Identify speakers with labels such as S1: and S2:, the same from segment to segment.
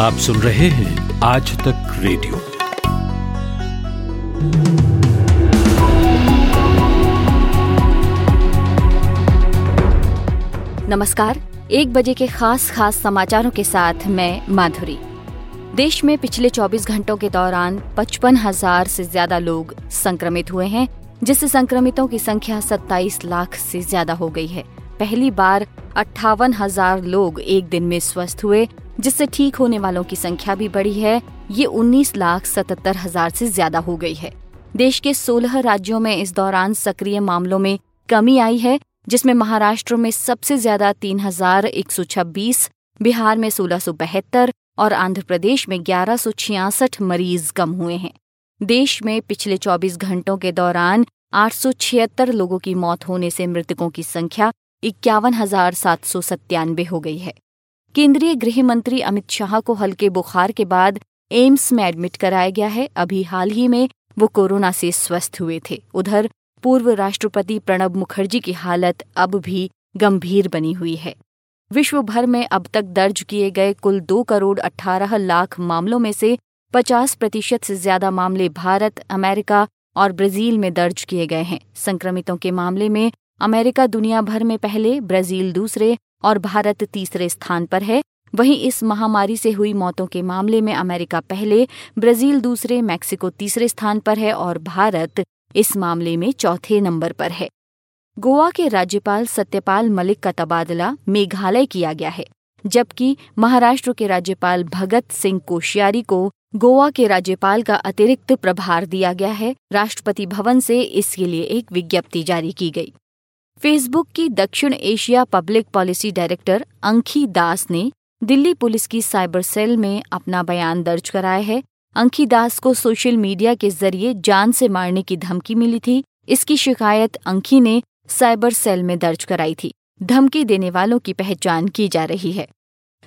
S1: आप सुन रहे हैं आज तक रेडियो।
S2: नमस्कार, एक बजे के खास खास समाचारों के साथ मैं माधुरी। देश में पिछले 24 घंटों के दौरान पचपन हज़ार से ज़्यादा लोग संक्रमित हुए हैं, जिससे संक्रमितों की संख्या 27 लाख से ज़्यादा हो गई है। पहली बार अट्ठावन हज़ार लोग एक दिन में स्वस्थ हुए जिससे ठीक होने वालों की संख्या भी बढ़ी है। ये उन्नीस लाख सतहत्तर हज़ार से ज़्यादा हो गई है। देश के 16 राज्यों में इस दौरान सक्रिय मामलों में कमी आई है, जिसमें महाराष्ट्र में सबसे ज़्यादा तीन हज़ार एक सौ छब्बीस, बिहार में सोलह सौ बहत्तर और आंध्र प्रदेश में ग्यारह सौ छियासठ मरीज़ कम हुए हैं। देश में पिछले 24 घंटों के दौरान आठ सौ छिहत्तर लोगों की मौत होने से मृतकों की संख्या इक्यावन हो गई है। केंद्रीय गृह मंत्री अमित शाह को हल्के बुखार के बाद एम्स में एडमिट कराया गया है। अभी हाल ही में वो कोरोना से स्वस्थ हुए थे। उधर पूर्व राष्ट्रपति प्रणब मुखर्जी की हालत अब भी गंभीर बनी हुई है। विश्व भर में अब तक दर्ज किए गए कुल दो करोड़ अठारह लाख मामलों में से पचास प्रतिशत से ज़्यादा मामले भारत, अमेरिका और ब्राज़ील में दर्ज किए गए हैं। संक्रमितों के मामले में अमेरिका दुनिया भर में पहले, ब्राज़ील दूसरे और भारत तीसरे स्थान पर है। वहीं इस महामारी से हुई मौतों के मामले में अमेरिका पहले, ब्राज़ील दूसरे, मैक्सिको तीसरे स्थान पर है और भारत इस मामले में चौथे नंबर पर है। गोवा के राज्यपाल सत्यपाल मलिक का तबादला मेघालय किया गया है, जबकि महाराष्ट्र के राज्यपाल भगत सिंह कोश्यारी को गोवा के राज्यपाल का अतिरिक्त प्रभार दिया गया है। राष्ट्रपति भवन से इसके लिए एक विज्ञप्ति जारी की गई। फेसबुक की दक्षिण Asia public policy director Ankhi Das ने दिल्ली पुलिस की साइबर सेल में अपना बयान दर्ज कराया है। अंखी दास को सोशल मीडिया के ज़रिए जान से मारने की धमकी मिली थी। इसकी शिकायत अंखी ने साइबर सेल में दर्ज कराई थी। धमकी देने वालों की पहचान की जा रही है।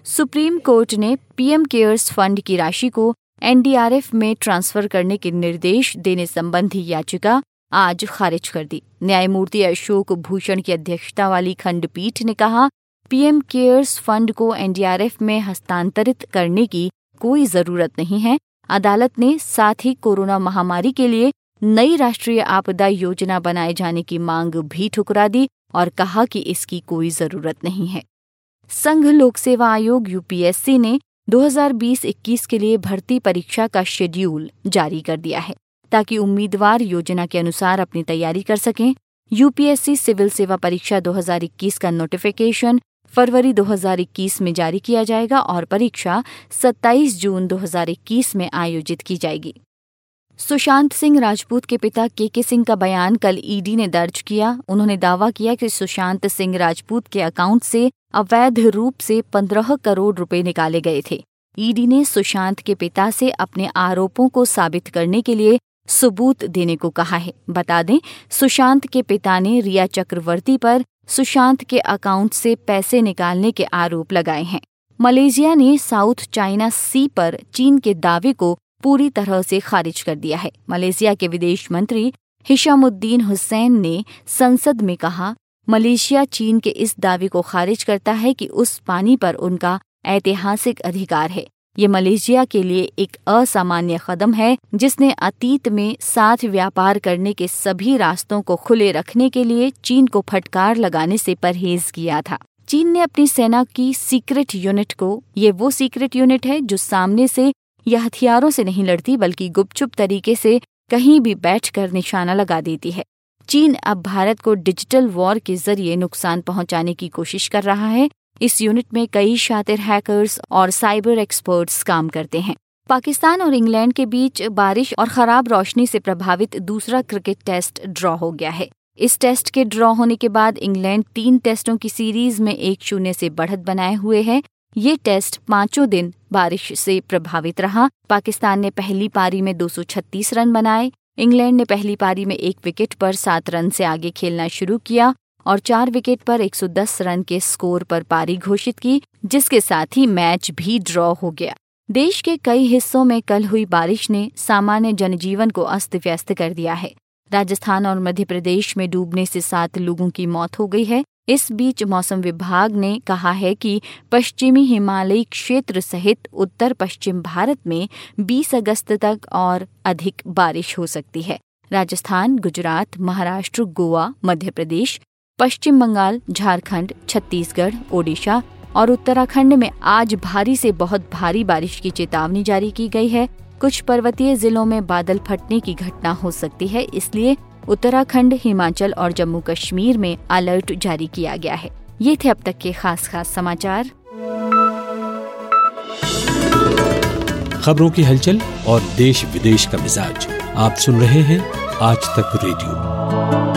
S2: सुप्रीम कोर्ट ने पीएम केयर्स फंड की राशि को एनडीआरएफ में ट्रांसफ़र करने के निर्देश देने संबंधी याचिका आज खारिज कर दी। न्यायमूर्ति अशोक भूषण की अध्यक्षता वाली खंडपीठ ने कहा, पीएम केयर्स फंड को एनडीआरएफ में हस्तांतरित करने की कोई ज़रूरत नहीं है। अदालत ने साथ ही कोरोना महामारी के लिए नई राष्ट्रीय आपदा योजना बनाए जाने की मांग भी ठुकरा दी और कहा कि इसकी कोई ज़रूरत नहीं है। संघ लोक सेवा आयोग यूपीएससी ने 2020-21 के लिए भर्ती परीक्षा का शेड्यूल जारी कर दिया है। ताकि उम्मीदवार योजना के अनुसार अपनी तैयारी कर सकें। यूपीएससी सिविल सेवा परीक्षा 2021 का नोटिफिकेशन फरवरी 2021 में जारी किया जाएगा और परीक्षा 27 जून 2021 में आयोजित की जाएगी। सुशांत सिंह राजपूत के पिता के के सिंह का बयान कल ईडी ने दर्ज किया। उन्होंने दावा किया कि सुशांत सिंह राजपूत के अकाउंट से अवैध रूप से पंद्रह करोड़ रुपए निकाले गए थे। ईडी ने सुशांत के पिता से अपने आरोपों को साबित करने के लिए सबूत देने को कहा है। बता दें, सुशांत के पिता ने रिया चक्रवर्ती पर सुशांत के अकाउंट से पैसे निकालने के आरोप लगाए हैं। मलेशिया ने साउथ चाइना सी पर चीन के दावे को पूरी तरह से खारिज कर दिया है। मलेशिया के विदेश मंत्री हिशामुद्दीन हुसैन ने संसद में कहा, मलेशिया चीन के इस दावे को खारिज करता है कि उस पानी पर उनका ऐतिहासिक अधिकार है। ये मलेशिया के लिए एक असामान्य कदम है, जिसने अतीत में साथ व्यापार करने के सभी रास्तों को खुले रखने के लिए चीन को फटकार लगाने से परहेज किया था। चीन ने अपनी सेना की सीक्रेट यूनिट को, ये वो सीक्रेट यूनिट है जो सामने से या हथियारों से नहीं लड़ती, बल्कि गुपचुप तरीके से कहीं भी बैठकर निशाना लगा देती है। चीन अब भारत को डिजिटल वॉर के ज़रिए नुकसान पहुँचाने की कोशिश कर रहा है इस यूनिट में कई शातिर हैकर्स और साइबर एक्सपर्ट्स काम करते हैं। पाकिस्तान और इंग्लैंड के बीच बारिश और खराब रोशनी से प्रभावित दूसरा क्रिकेट टेस्ट ड्रॉ हो गया है। इस टेस्ट के ड्रॉ होने के बाद इंग्लैंड तीन टेस्टों की सीरीज़ में एक शून्य से बढ़त बनाए हुए है। ये टेस्ट पाँचों दिन बारिश से प्रभावित रहा। पाकिस्तान ने पहली पारी में 236 रन बनाए। इंग्लैंड ने पहली पारी में एक विकेट पर सात रन से आगे खेलना शुरू किया। और चार विकेट पर 110 रन के स्कोर पर पारी घोषित की, जिसके साथ ही मैच भी ड्रॉ हो गया। देश के कई हिस्सों में कल हुई बारिश ने सामान्य जनजीवन को अस्त व्यस्त कर दिया है। राजस्थान और मध्य प्रदेश में डूबने से सात लोगों की मौत हो गई है। इस बीच मौसम विभाग ने कहा है कि पश्चिमी हिमालयी क्षेत्र सहित उत्तर पश्चिम भारत में 20 अगस्त तक और अधिक बारिश हो सकती है। राजस्थान, गुजरात, महाराष्ट्र, गोवा मध्य प्रदेश पश्चिम बंगाल, झारखंड, छत्तीसगढ़, ओडिशा और उत्तराखंड में आज भारी से बहुत भारी बारिश की चेतावनी जारी की गई है। कुछ पर्वतीय जिलों में बादल फटने की घटना हो सकती है, इसलिए उत्तराखंड, हिमाचल और जम्मू कश्मीर में अलर्ट जारी किया गया है। ये थे अब तक के खास खास समाचार।
S1: खबरों की हलचल और देश विदेश का मिजाज, आप सुन रहे हैं आज तक रेडियो।